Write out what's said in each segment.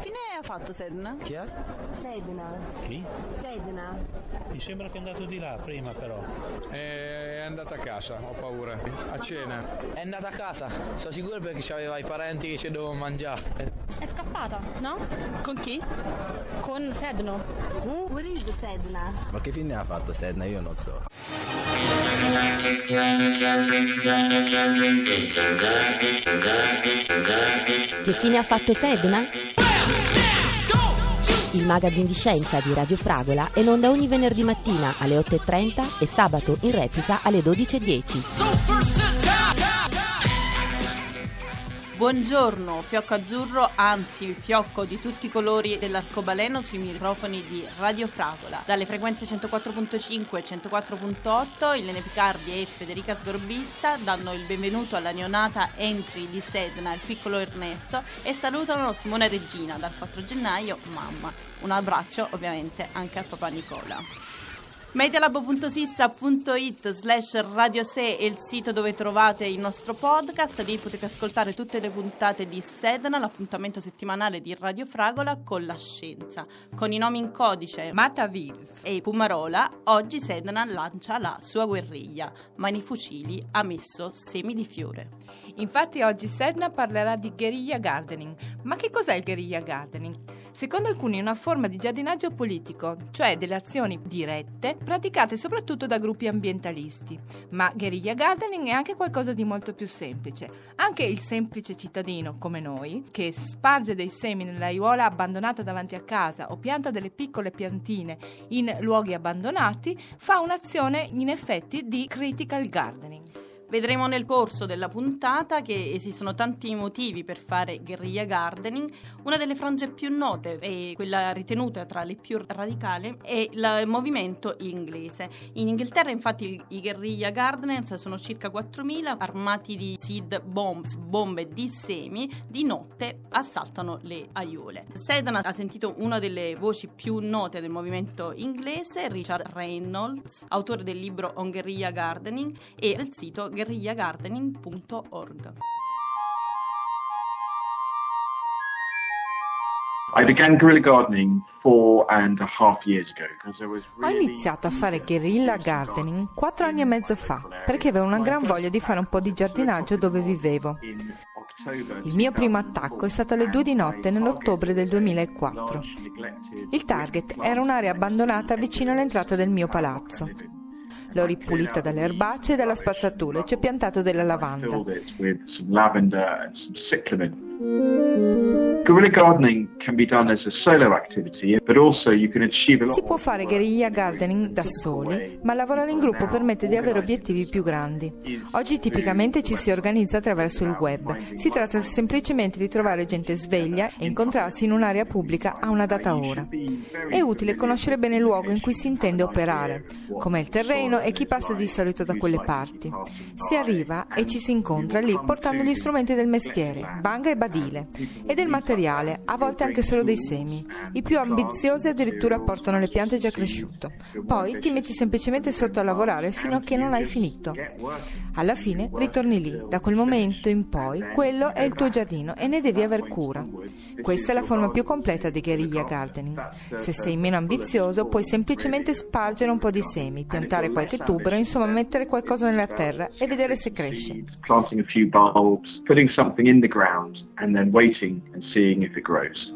fine ha fatto Sedna? Chi è? Sedna. Chi? Sedna. Mi sembra che è andato di là prima però. È andata a casa, ho paura. A cena. È andata a casa, sono sicuro perché aveva i parenti che ci dovevano mangiare. È scappata, no? Con chi? Con Sedno. Where is the Sedna? Ma che fine ha fatto Sedna? Io non so. Che fine ha fatto Sedna? Il magazine di scienza di Radio Fragola è in onda ogni venerdì mattina alle 8.30 e sabato in replica alle 12.10. Buongiorno, fiocco azzurro, anzi fiocco di tutti i colori dell'arcobaleno sui microfoni di Radio Fragola. Dalle frequenze 104.5 e 104.8 Ilene Picardi e Federica Sgorbista danno il benvenuto alla neonata entry di Sedna, il piccolo Ernesto, e salutano Simone Regina dal 4 gennaio, mamma. Un abbraccio ovviamente anche al papà Nicola. Medialab.sissa.it slash radio 6 è il sito dove trovate il nostro podcast, lì potete ascoltare tutte le puntate di Sedna, l'appuntamento settimanale di Radio Fragola con la scienza. Con i nomi in codice Matavils e Pumarola, oggi Sedna lancia la sua guerriglia, ma nei fucili ha messo semi di fiore. Infatti oggi Sedna parlerà di guerriglia gardening. Ma che cos'è il guerriglia gardening? Secondo alcuni una forma di giardinaggio politico, cioè delle azioni dirette praticate soprattutto da gruppi ambientalisti. Ma guerriglia gardening è anche qualcosa di molto più semplice. Anche il semplice cittadino, come noi, che sparge dei semi nell'aiuola abbandonata davanti a casa o pianta delle piccole piantine in luoghi abbandonati, fa un'azione in effetti di critical gardening. Vedremo nel corso della puntata che esistono tanti motivi per fare guerriglia gardening. Una delle frange più note e quella ritenuta tra le più radicali è il movimento inglese. In Inghilterra infatti i guerriglia gardeners sono circa 4.000 armati di seed bombs, bombe di semi, di notte assaltano le aiuole. Sedan ha sentito una delle voci più note del movimento inglese, Richard Reynolds, autore del libro On Guerrilla Gardening e del sito guerrillagardening.org. Ho iniziato a fare guerrilla gardening quattro anni e mezzo fa perché avevo una gran voglia di fare un po' di giardinaggio dove vivevo. Il mio primo attacco è stato alle due di notte nell'ottobre del 2004. Il target era un'area abbandonata vicino all'entrata del mio palazzo. L'ho ripulita dalle erbacce e dalla spazzatura e ci ho piantato della lavanda. Si può fare guerriglia gardening da soli, ma lavorare in gruppo permette di avere obiettivi più grandi. Oggi tipicamente ci si organizza attraverso il web. Si tratta semplicemente di trovare gente sveglia e incontrarsi in un'area pubblica a una data ora. È utile conoscere bene il luogo in cui si intende operare, com'è il terreno e chi passa di solito da quelle parti. Si arriva e ci si incontra lì portando gli strumenti del mestiere, banga e badile, e del materiale, a volte anche solo dei semi. I più ambiziosi addirittura portano le piante già cresciute. Poi ti metti semplicemente sotto a lavorare fino a che non hai finito. Alla fine ritorni lì, da quel momento in poi quello è il tuo giardino e ne devi aver cura. Questa è la forma più completa di guerriglia gardening. Se sei meno ambizioso puoi semplicemente spargere un po' di semi, piantare qualche tubero, insomma mettere qualcosa nella terra e vedere se cresce. planting a few bulbs, putting something in the ground, and then waiting and seeing if it grows.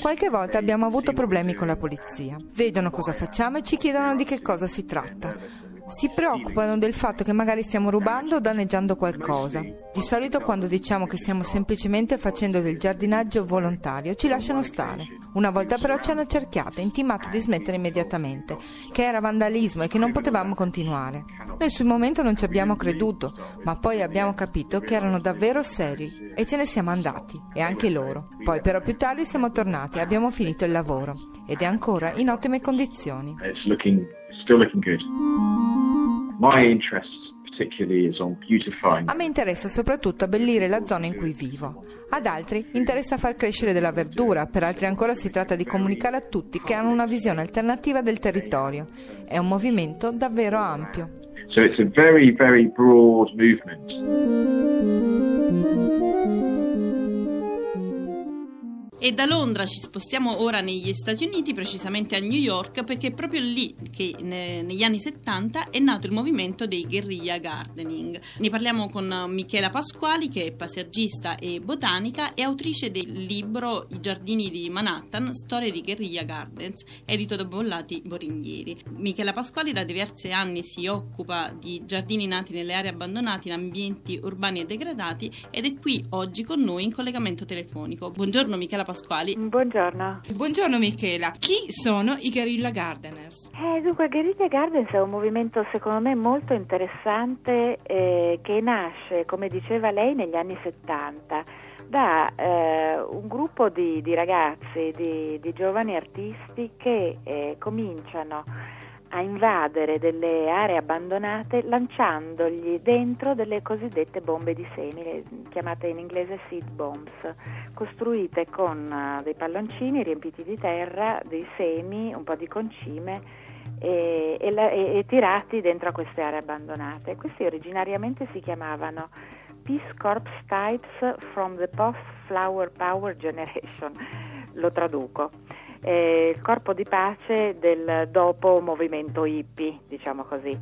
Qualche volta abbiamo avuto problemi con la polizia. Vedono cosa facciamo e ci chiedono di che cosa si tratta. Si preoccupano del fatto che magari stiamo rubando o danneggiando qualcosa. Di solito quando diciamo che stiamo semplicemente facendo del giardinaggio volontario ci lasciano stare. Una volta però ci hanno cerchiato e intimato di smettere immediatamente, che era vandalismo e che non potevamo continuare. Noi sul momento non ci abbiamo creduto, ma poi abbiamo capito che erano davvero seri e ce ne siamo andati, e anche loro. Poi però più tardi siamo tornati e abbiamo finito il lavoro, ed è ancora in ottime condizioni. It's looking, still looking good. My interest A me interessa soprattutto abbellire la zona in cui vivo. Ad altri interessa far crescere della verdura, per altri ancora si tratta di comunicare a tutti che hanno una visione alternativa del territorio. È un movimento davvero ampio. So it's a very, very broad movement. E da Londra ci spostiamo ora negli Stati Uniti, precisamente a New York, perché è proprio lì che ne- negli anni 70 è nato il movimento dei guerriglia gardening. Ne parliamo con Michela Pasquali, che è paesaggista e botanica e autrice del libro I giardini di Manhattan, storie di guerriglia gardens, edito da Bollati Boringhieri. Michela Pasquali da diversi anni si occupa di giardini nati nelle aree abbandonate in ambienti urbani e degradati ed è qui oggi con noi in collegamento telefonico. Buongiorno Michela Pasquali. Buongiorno. Buongiorno Michela, chi sono i Guerrilla Gardeners? Eh, dunque, Guerriglia Gardens è un movimento secondo me molto interessante eh, che nasce, come diceva lei, negli anni 70 da eh, un gruppo di, di ragazzi, di, di, giovani artisti che eh, cominciano a invadere delle aree abbandonate lanciandogli dentro delle cosiddette bombe di semi, chiamate in inglese seed bombs, costruite con uh, dei palloncini riempiti di terra, dei semi, un po' di concime e, e, e, e tirati dentro a queste aree abbandonate. Questi originariamente si chiamavano Peace Corps Types from the Post Flower Power Generation, lo traduco eh, il corpo di pace del dopo movimento hippie, diciamo così.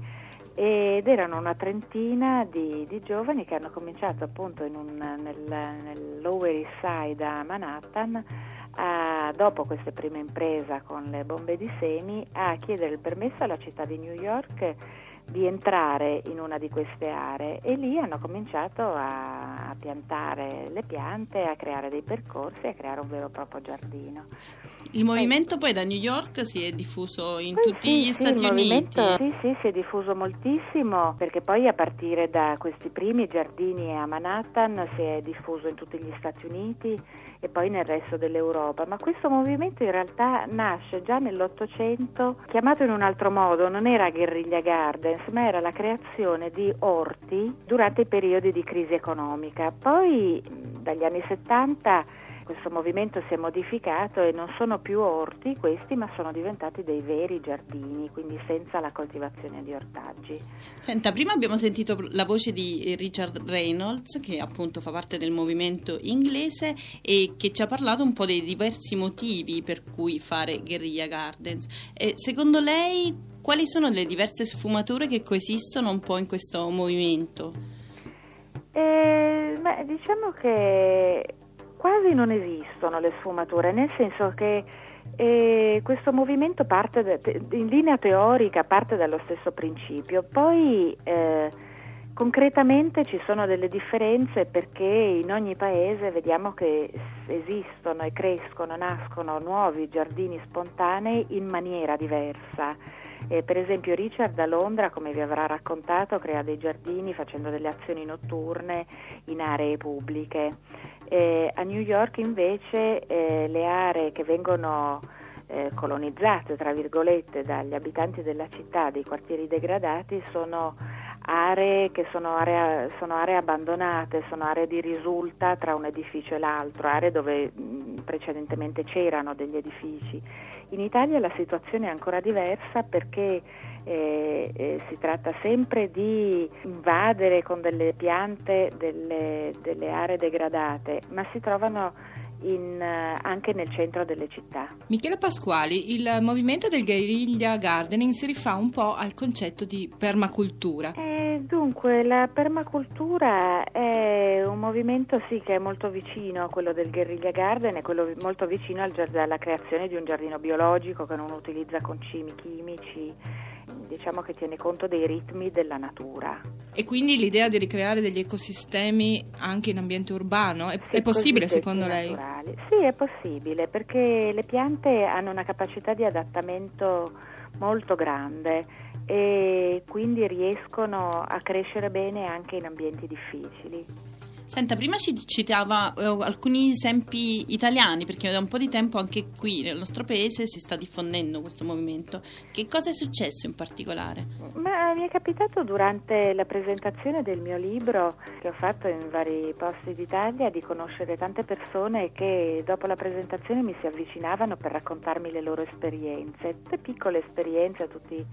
Ed erano una trentina di, di giovani che hanno cominciato appunto un, nel, nel, Lower East Side a Manhattan, a, dopo questa prima impresa con le bombe di semi, a chiedere il permesso alla città di New York di entrare in una di queste aree e lì hanno cominciato a, a, piantare le piante, a creare dei percorsi, a creare un vero e proprio giardino. Il movimento poi da New York si è diffuso in poi tutti sì, gli sì, Stati Uniti. Sì, sì, si è diffuso moltissimo perché poi a partire da questi primi giardini a Manhattan si è diffuso in tutti gli Stati Uniti e poi nel resto dell'Europa, ma questo movimento in realtà nasce già nell'Ottocento, chiamato in un altro modo, non era guerriglia gardens, ma era la creazione di orti durante i periodi di crisi economica. Poi dagli anni 70 questo movimento si è modificato e non sono più orti questi, ma sono diventati dei veri giardini, quindi senza la coltivazione di ortaggi. Senta, prima abbiamo sentito la voce di Richard Reynolds, che appunto fa parte del movimento inglese e che ci ha parlato un po' dei diversi motivi per cui fare Guerrilla Gardens. E secondo lei quali sono le diverse sfumature che coesistono un po' in questo movimento? Eh, beh, diciamo che quasi non esistono le sfumature, nel senso che eh, questo movimento parte de, in linea teorica parte dallo stesso principio, poi eh, concretamente ci sono delle differenze perché in ogni paese vediamo che esistono e crescono, nascono nuovi giardini spontanei in maniera diversa. Eh, per esempio Richard a Londra, come vi avrà raccontato, crea dei giardini facendo delle azioni notturne in aree pubbliche. Eh, a New York invece eh, le aree che vengono eh, colonizzate, tra virgolette, dagli abitanti della città, dei quartieri degradati, sono aree che sono aree, sono aree abbandonate, sono aree di risulta tra un edificio e l'altro, aree dove mh, precedentemente c'erano degli edifici. In Italia la situazione è ancora diversa perché eh, eh, si tratta sempre di invadere con delle piante delle, delle aree degradate, ma si trovano in, anche nel centro delle città. Michela Pasquali, il movimento del guerriglia gardening si rifà un po' al concetto di permacultura. Eh, dunque, la permacultura è un movimento sì, che è molto vicino a quello del guerriglia garden, è quello molto vicino al, alla creazione di un giardino biologico che non utilizza concimi chimici diciamo che tiene conto dei ritmi della natura. E quindi l'idea di ricreare degli ecosistemi anche in ambiente urbano è, sì, è possibile secondo lei? Naturali. Sì, è possibile perché le piante hanno una capacità di adattamento molto grande e quindi riescono a crescere bene anche in ambienti difficili. Senta, prima ci citava eh, alcuni esempi italiani, perché da un po' di tempo anche qui nel nostro paese si sta diffondendo questo movimento. Che cosa è successo in particolare? Ma mi è capitato durante la presentazione del mio libro, che ho fatto in vari posti d'Italia, di conoscere tante persone che dopo la presentazione mi si avvicinavano per raccontarmi le loro esperienze, tutte piccole esperienze, tutti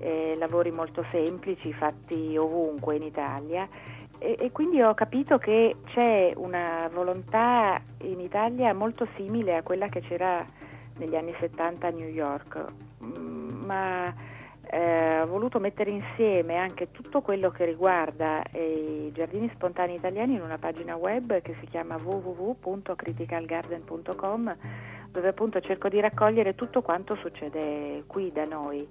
eh, lavori molto semplici fatti ovunque in Italia e, e quindi ho capito che c'è una volontà in Italia molto simile a quella che c'era negli anni 70 a New York, mm, ma eh, ho voluto mettere insieme anche tutto quello che riguarda eh, i giardini spontanei italiani in una pagina web che si chiama www.criticalgarden.com dove appunto cerco di raccogliere tutto quanto succede qui da noi.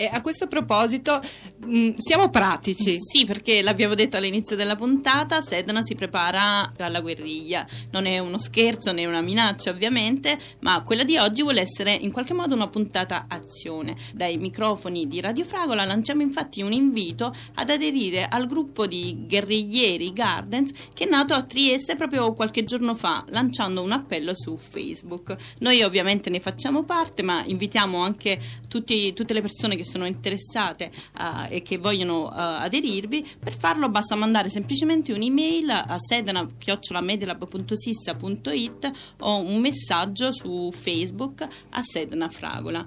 E a questo proposito mh, siamo pratici. Sì, perché l'abbiamo detto all'inizio della puntata, Sedna si prepara alla guerriglia. Non è uno scherzo né una minaccia ovviamente, ma quella di oggi vuole essere in qualche modo una puntata azione. Dai microfoni di Radio Fragola lanciamo infatti un invito ad aderire al gruppo di guerriglieri Gardens che è nato a Trieste proprio qualche giorno fa, lanciando un appello su Facebook. Noi ovviamente ne facciamo parte, ma invitiamo anche tutti, tutte le persone che sono interessate uh, e che vogliono uh, aderirvi, per farlo basta mandare semplicemente un'email a sedana.medilab.sissa.it o un messaggio su Facebook a Sedana Fragola.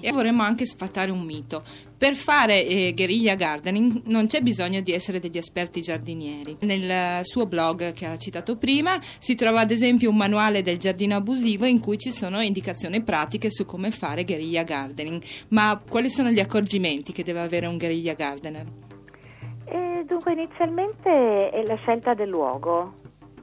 E vorremmo anche sfatare un mito. Per fare eh, guerriglia gardening non c'è bisogno di essere degli esperti giardinieri. Nel suo blog che ha citato prima si trova ad esempio un manuale del giardino abusivo in cui ci sono indicazioni pratiche su come fare guerriglia gardening. Ma quali sono gli accorgimenti che deve avere un guerriglia gardener? Eh, dunque inizialmente è la scelta del luogo.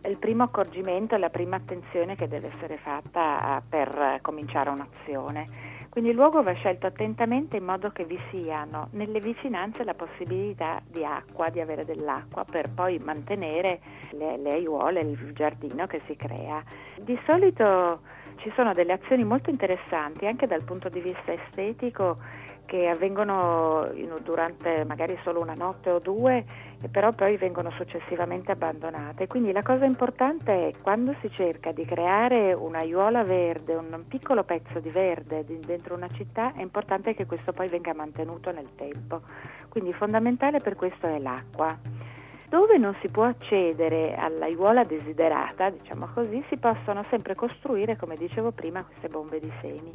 Il primo accorgimento e la prima attenzione che deve essere fatta per cominciare un'azione quindi il luogo va scelto attentamente in modo che vi siano nelle vicinanze la possibilità di acqua, di avere dell'acqua per poi mantenere le, le aiuole, il giardino che si crea. Di solito ci sono delle azioni molto interessanti anche dal punto di vista estetico che avvengono durante magari solo una notte o due e però poi vengono successivamente abbandonate. Quindi la cosa importante è quando si cerca di creare un'aiuola verde, un piccolo pezzo di verde dentro una città, è importante che questo poi venga mantenuto nel tempo. Quindi fondamentale per questo è l'acqua. Dove non si può accedere all'aiuola desiderata, diciamo così, si possono sempre costruire, come dicevo prima, queste bombe di semi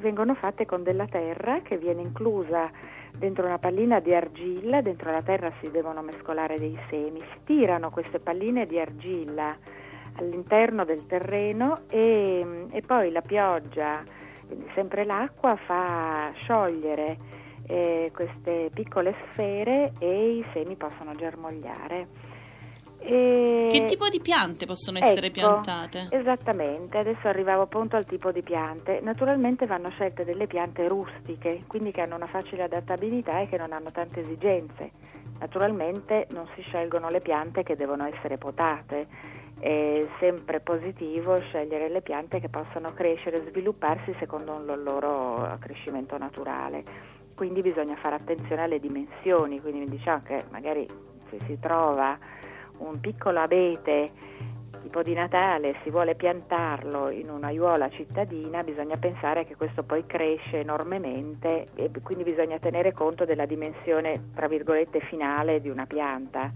vengono fatte con della terra che viene inclusa dentro una pallina di argilla, dentro la terra si devono mescolare dei semi, si tirano queste palline di argilla all'interno del terreno e, e poi la pioggia, quindi sempre l'acqua, fa sciogliere eh, queste piccole sfere e i semi possono germogliare. E... Che tipo di piante possono essere ecco, piantate? Esattamente, adesso arrivavo appunto al tipo di piante. Naturalmente vanno scelte delle piante rustiche, quindi che hanno una facile adattabilità e che non hanno tante esigenze. Naturalmente non si scelgono le piante che devono essere potate. È sempre positivo scegliere le piante che possano crescere e svilupparsi secondo un loro crescimento naturale. Quindi bisogna fare attenzione alle dimensioni, quindi diciamo che magari se si trova un piccolo abete tipo di Natale si vuole piantarlo in un'aiuola cittadina, bisogna pensare che questo poi cresce enormemente e quindi bisogna tenere conto della dimensione, tra virgolette, finale di una pianta.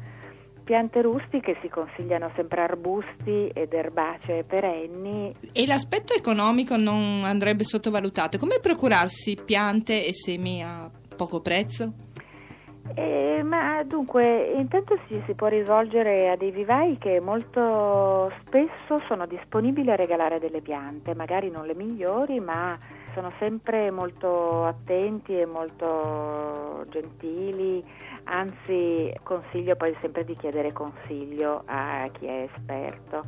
Piante rustiche si consigliano sempre arbusti ed erbacee perenni. E l'aspetto economico non andrebbe sottovalutato. Come procurarsi piante e semi a poco prezzo? Eh, ma dunque, intanto si, si, può rivolgere a dei vivai che molto spesso sono disponibili a regalare delle piante, magari non le migliori, ma sono sempre molto attenti e molto gentili, anzi consiglio poi sempre di chiedere consiglio a chi è esperto.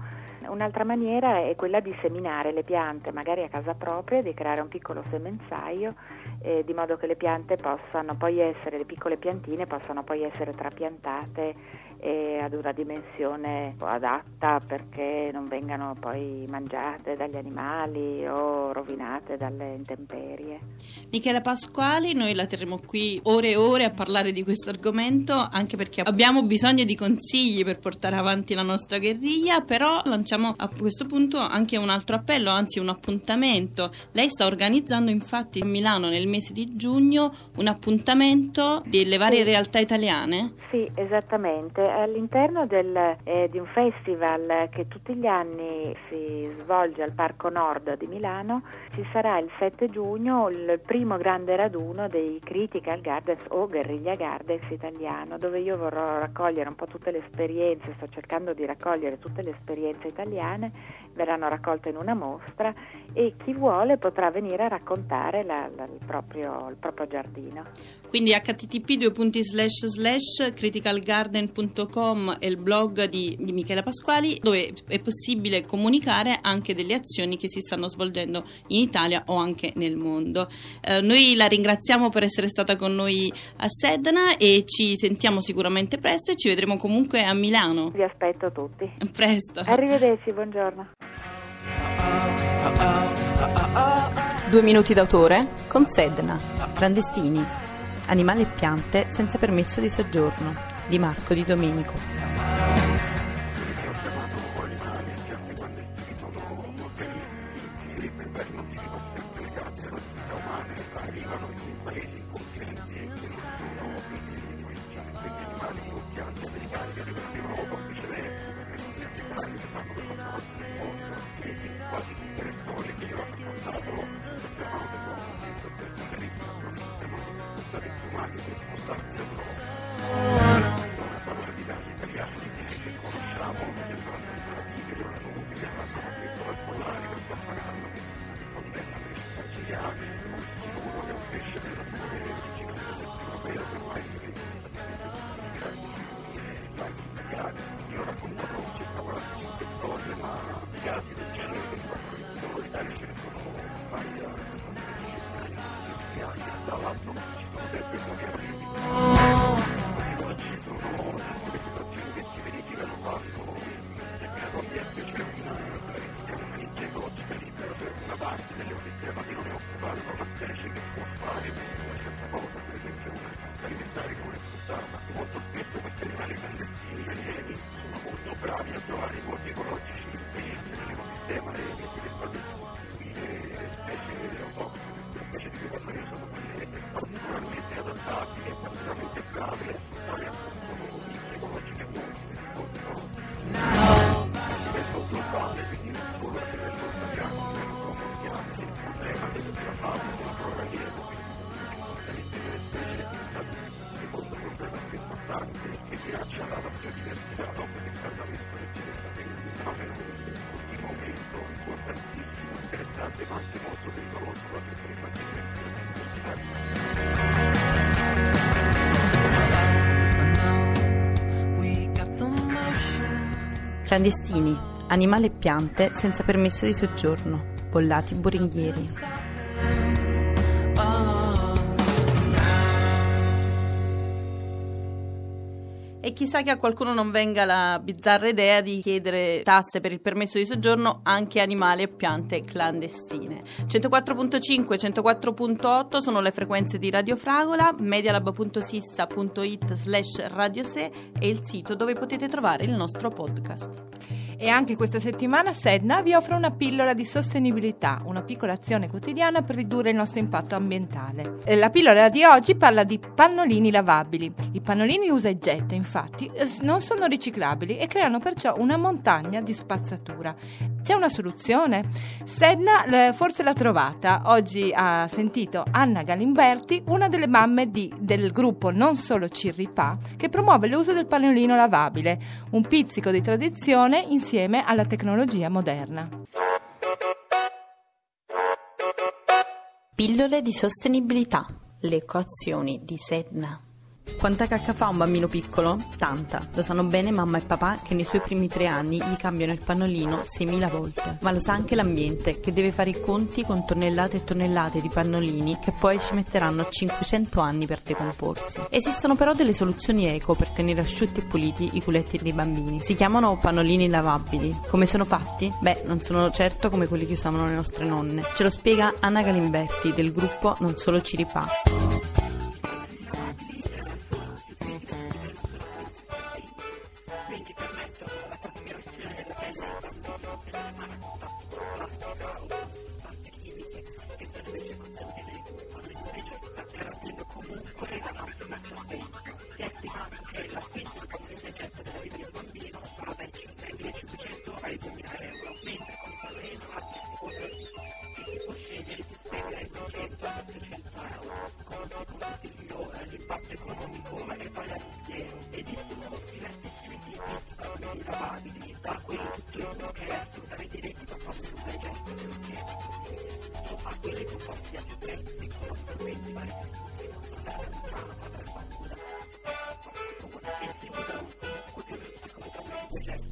Un'altra maniera è quella di seminare le piante, magari a casa propria, di creare un piccolo semenzaio eh, di modo che le piante possano poi essere, le piccole piantine possano poi essere trapiantate e ad una dimensione adatta perché non vengano poi mangiate dagli animali o rovinate dalle intemperie. Michela Pasquali, noi la terremo qui ore e ore a parlare di questo argomento anche perché abbiamo bisogno di consigli per portare avanti la nostra guerriglia, però lanciamo a questo punto anche un altro appello, anzi un appuntamento. Lei sta organizzando infatti a Milano nel mese di giugno un appuntamento delle varie sì. realtà italiane? Sì, esattamente all'interno del, eh, di un festival che tutti gli anni si svolge al Parco Nord di Milano ci sarà il 7 giugno il primo grande raduno dei Critical Gardens o Guerriglia Gardens italiano dove io vorrò raccogliere un po' tutte le esperienze, sto cercando di raccogliere tutte le esperienze italiane, verranno raccolte in una mostra e chi vuole potrà venire a raccontare la, la, il, proprio, il proprio giardino. Quindi http criticalgarden.com è il blog di, di, Michela Pasquali dove è possibile comunicare anche delle azioni che si stanno svolgendo in Italia o anche nel mondo. Eh, noi la ringraziamo per essere stata con noi a Sedna e ci sentiamo sicuramente presto e ci vedremo comunque a Milano. Vi aspetto tutti. Presto. Arrivederci, buongiorno. Due minuti d'autore con Sedna, clandestini, animali e piante senza permesso di soggiorno, di Marco Di Domenico. Clandestini, animali e piante senza permesso di soggiorno, bollati boringhieri. E chissà che a qualcuno non venga la bizzarra idea di chiedere tasse per il permesso di soggiorno anche animali e piante clandestine. 104.5 e 104.8 sono le frequenze di Radio Fragola, medialab.sissa.it slash radiose è il sito dove potete trovare il nostro podcast. E anche questa settimana Sedna vi offre una pillola di sostenibilità, una piccola azione quotidiana per ridurre il nostro impatto ambientale. La pillola di oggi parla di pannolini lavabili. I pannolini usa e getta, infatti, non sono riciclabili e creano perciò una montagna di spazzatura. C'è una soluzione? Sedna forse l'ha trovata. Oggi ha sentito Anna Galimberti, una delle mamme di, del gruppo Non Solo Cirripa, che promuove l'uso del pannolino lavabile, un pizzico di tradizione insieme alla tecnologia moderna. Pillole di sostenibilità. Le equazioni di Sedna. Quanta cacca fa un bambino piccolo? Tanta. Lo sanno bene mamma e papà che nei suoi primi tre anni gli cambiano il pannolino 6.000 volte. Ma lo sa anche l'ambiente che deve fare i conti con tonnellate e tonnellate di pannolini che poi ci metteranno 500 anni per decomporsi. Esistono però delle soluzioni eco per tenere asciutti e puliti i culetti dei bambini. Si chiamano pannolini lavabili. Come sono fatti? Beh, non sono certo come quelli che usavano le nostre nonne. Ce lo spiega Anna Galimberti del gruppo Non Solo Ciripà. Thank you.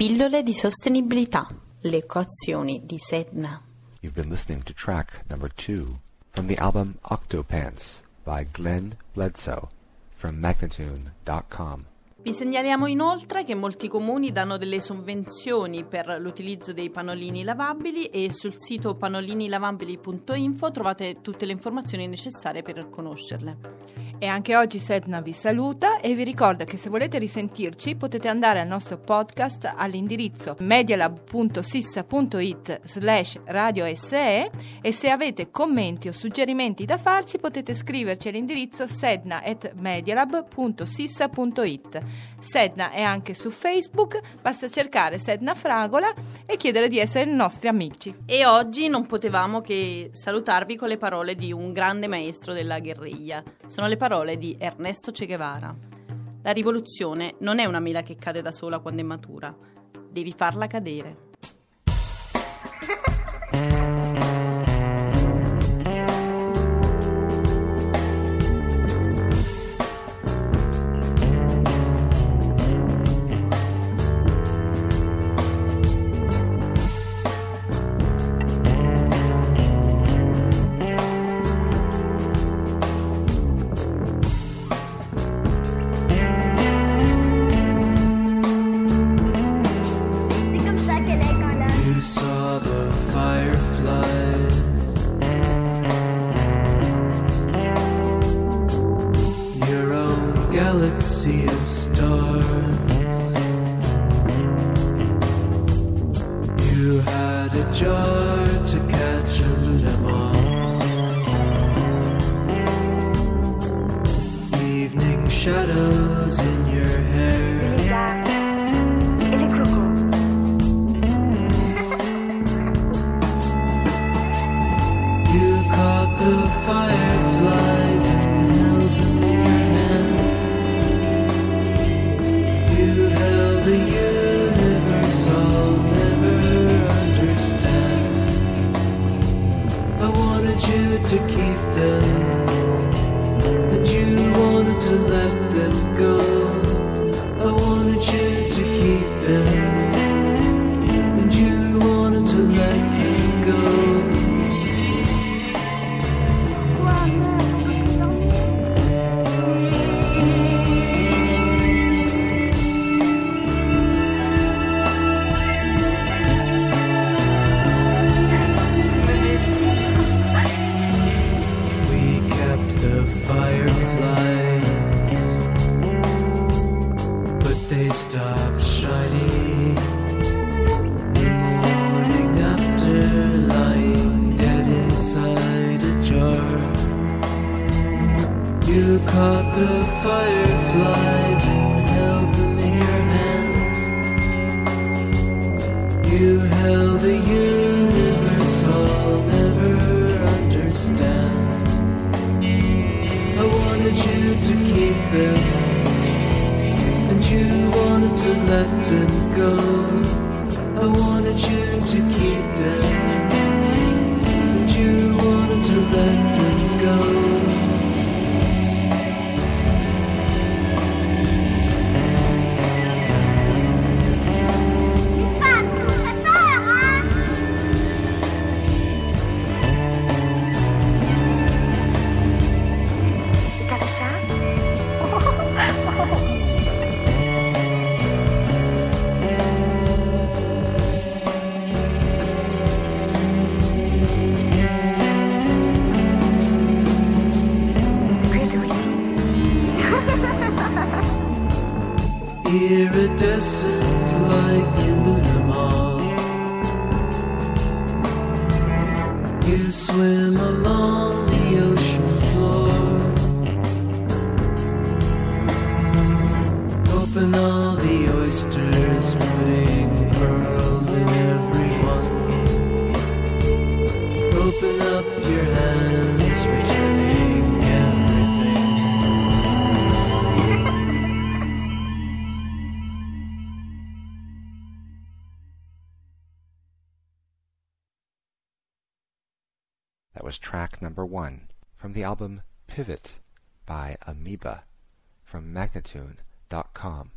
Pillole di sostenibilità. Le equazioni di Sedna. You've been listening to track number two from the album Octopants by Glenn Bledsoe from Magnatune.com. Vi segnaliamo inoltre che molti comuni danno delle sovvenzioni per l'utilizzo dei pannolini lavabili e sul sito pannolinilavabili.info trovate tutte le informazioni necessarie per conoscerle. E anche oggi Sedna vi saluta e vi ricorda che se volete risentirci potete andare al nostro podcast all'indirizzo medialab.sissa.it slash radio SE e se avete commenti o suggerimenti da farci potete scriverci all'indirizzo sedna.medialab.sissa.it. Sedna è anche su Facebook, basta cercare Sedna Fragola e chiedere di essere nostri amici. E oggi non potevamo che salutarvi con le parole di un grande maestro della guerriglia. Sono le parole di Ernesto Che Guevara. La rivoluzione non è una mela che cade da sola quando è matura, devi farla cadere. Shadows in your hair. number one from the album Pivot by Amoeba from Magnatune.com.